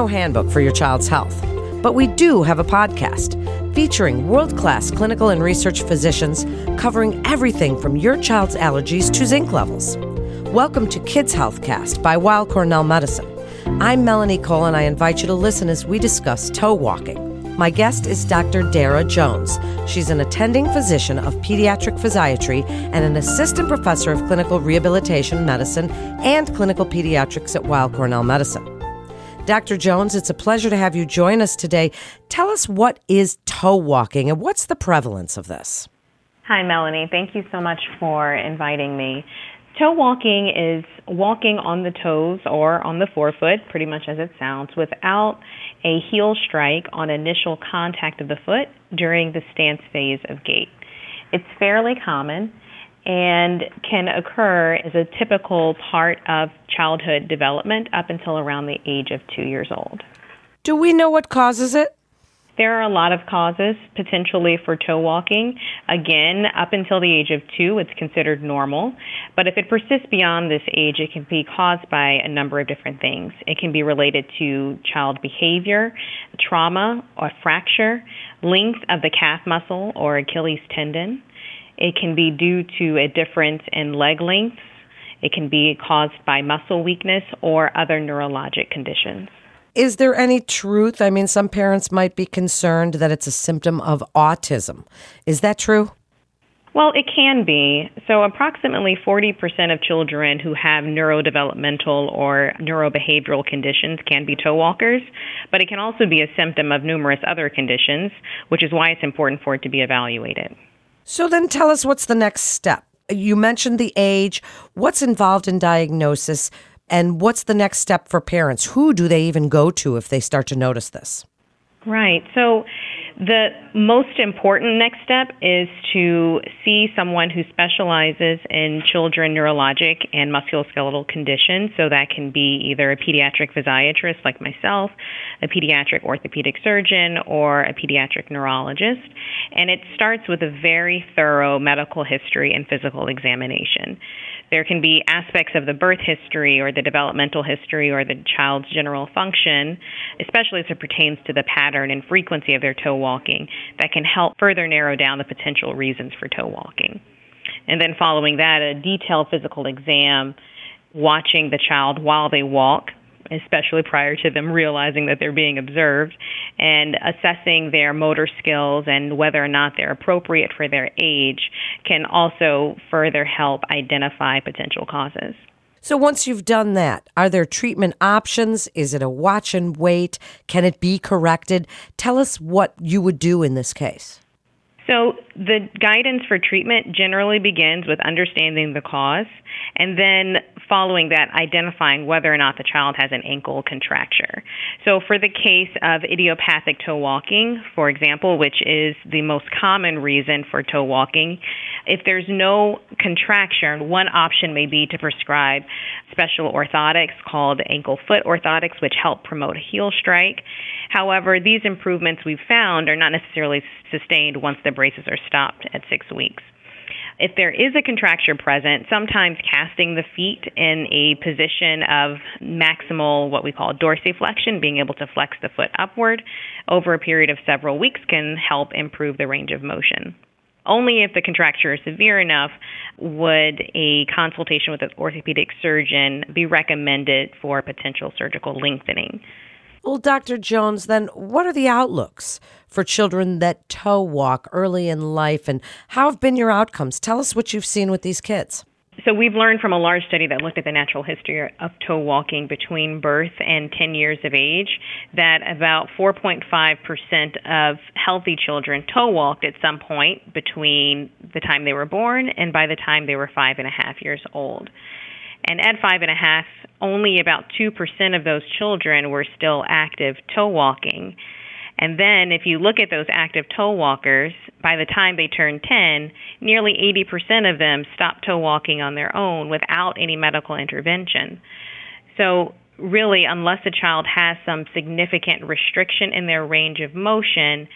no handbook for your child's health, but we do have a podcast featuring world class clinical and research physicians covering everything from your child's allergies to zinc levels. Welcome to Kids Health Cast by Weill Cornell Medicine. I'm Melanie Cole, and I invite you to listen as we discuss toe walking. My guest is Dr. Dara Jones. She's an attending physician of pediatric physiatry and an assistant professor of clinical rehabilitation medicine and clinical pediatrics at Weill Cornell Medicine. Dr. Jones, it's a pleasure to have you join us today. Tell us what is toe walking and what's the prevalence of this? Hi, Melanie. Thank you so much for inviting me. Toe walking is walking on the toes or on the forefoot, pretty much as it sounds, without a heel strike on initial contact of the foot during the stance phase of gait. It's fairly common and can occur as a typical part of childhood development up until around the age of two years old. Do we know what causes it? There are a lot of causes potentially for toe walking. Again, up until the age of two, it's considered normal. But if it persists beyond this age, it can be caused by a number of different things. It can be related to child behavior, trauma, or fracture, length of the calf muscle or Achilles tendon. It can be due to a difference in leg length. It can be caused by muscle weakness or other neurologic conditions. Is there any truth? I mean, some parents might be concerned that it's a symptom of autism. Is that true? Well, it can be. So, approximately 40% of children who have neurodevelopmental or neurobehavioral conditions can be toe walkers, but it can also be a symptom of numerous other conditions, which is why it's important for it to be evaluated. So, then tell us what's the next step? You mentioned the age. What's involved in diagnosis? And what's the next step for parents? Who do they even go to if they start to notice this? Right. So the most important next step is to see someone who specializes in children neurologic and musculoskeletal conditions. So that can be either a pediatric physiatrist like myself, a pediatric orthopedic surgeon, or a pediatric neurologist. And it starts with a very thorough medical history and physical examination. There can be aspects of the birth history or the developmental history or the child's general function, especially as it pertains to the pattern and frequency of their toe walking, that can help further narrow down the potential reasons for toe walking. And then following that, a detailed physical exam, watching the child while they walk especially prior to them realizing that they're being observed, and assessing their motor skills and whether or not they're appropriate for their age can also further help identify potential causes. So, once you've done that, are there treatment options? Is it a watch and wait? Can it be corrected? Tell us what you would do in this case. So, the guidance for treatment generally begins with understanding the cause and then following that, identifying whether or not the child has an ankle contracture. So, for the case of idiopathic toe walking, for example, which is the most common reason for toe walking, if there's no contraction, one option may be to prescribe special orthotics called ankle foot orthotics, which help promote heel strike. However, these improvements we've found are not necessarily sustained once the braces are stopped at six weeks. If there is a contracture present, sometimes casting the feet in a position of maximal, what we call dorsiflexion, being able to flex the foot upward over a period of several weeks can help improve the range of motion. Only if the contracture is severe enough would a consultation with an orthopedic surgeon be recommended for potential surgical lengthening. Well, Dr. Jones, then what are the outlooks for children that toe walk early in life and how have been your outcomes? Tell us what you've seen with these kids. So, we've learned from a large study that looked at the natural history of toe walking between birth and 10 years of age that about 4.5% of healthy children toe walked at some point between the time they were born and by the time they were five and a half years old. And at five and a half, only about 2% of those children were still active toe walking. And then if you look at those active toe walkers, by the time they turn 10, nearly 80% of them stop toe walking on their own without any medical intervention. So, really, unless a child has some significant restriction in their range of motion,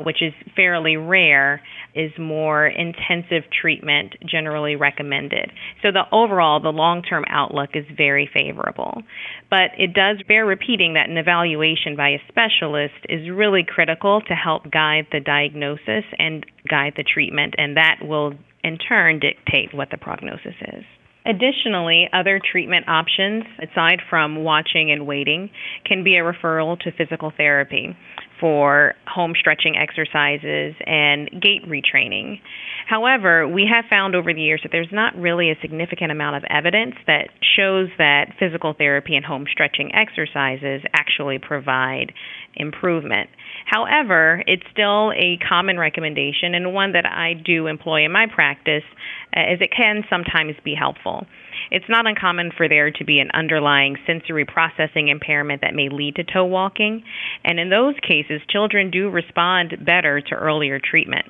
which is fairly rare, is more intensive treatment generally recommended. So the overall, the long-term outlook is very favorable. But it does bear repeating that an evaluation by a specialist is really critical to help guide the diagnosis and guide the treatment, and that will in turn dictate what the prognosis is. Additionally, other treatment options, aside from watching and waiting, can be a referral to physical therapy for home stretching exercises and gait retraining. However, we have found over the years that there's not really a significant amount of evidence that shows that physical therapy and home stretching exercises actually provide improvement. However, it's still a common recommendation and one that I do employ in my practice as it can sometimes be helpful. It's not uncommon for there to be an underlying sensory processing impairment that may lead to toe walking, and in those cases, children do respond better to earlier treatment.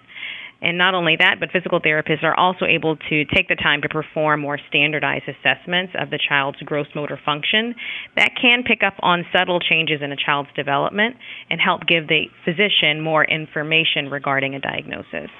And not only that, but physical therapists are also able to take the time to perform more standardized assessments of the child's gross motor function that can pick up on subtle changes in a child's development and help give the physician more information regarding a diagnosis.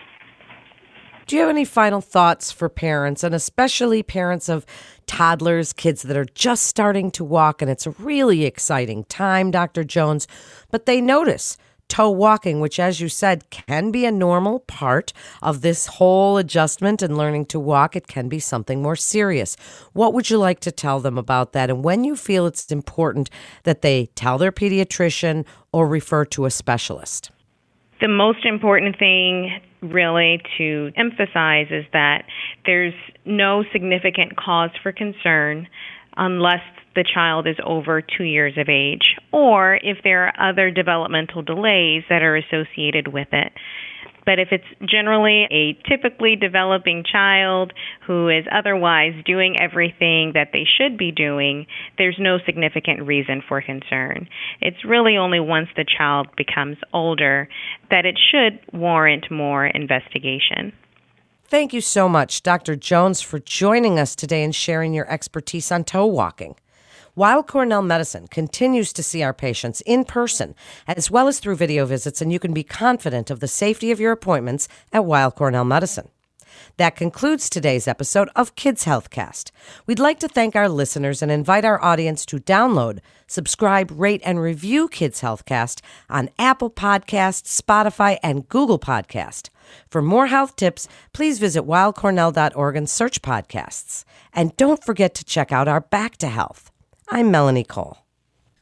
Do you have any final thoughts for parents, and especially parents of toddlers, kids that are just starting to walk, and it's a really exciting time, Dr. Jones, but they notice toe walking, which, as you said, can be a normal part of this whole adjustment and learning to walk. It can be something more serious. What would you like to tell them about that? And when you feel it's important that they tell their pediatrician or refer to a specialist? The most important thing, really, to emphasize is that there's no significant cause for concern unless the child is over two years of age, or if there are other developmental delays that are associated with it. But if it's generally a typically developing child who is otherwise doing everything that they should be doing, there's no significant reason for concern. It's really only once the child becomes older that it should warrant more investigation. Thank you so much, Dr. Jones, for joining us today and sharing your expertise on toe walking. Weill Cornell Medicine continues to see our patients in person as well as through video visits, and you can be confident of the safety of your appointments at Weill Cornell Medicine. That concludes today's episode of Kids Healthcast. We'd like to thank our listeners and invite our audience to download, subscribe, rate, and review Kids Healthcast on Apple Podcasts, Spotify, and Google Podcast. For more health tips, please visit weillcornell.org and search podcasts. And don't forget to check out our Back to Health. I'm Melanie Cole.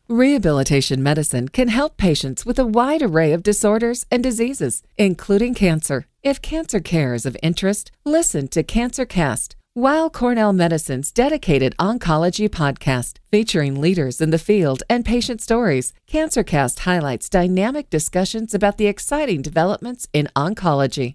Rehabilitation medicine can help patients with a wide array of disorders and diseases, including cancer. If cancer care is of interest, listen to Cancer Cast, Weill Cornell Medicine's dedicated oncology podcast featuring leaders in the field and patient stories. CancerCast highlights dynamic discussions about the exciting developments in oncology.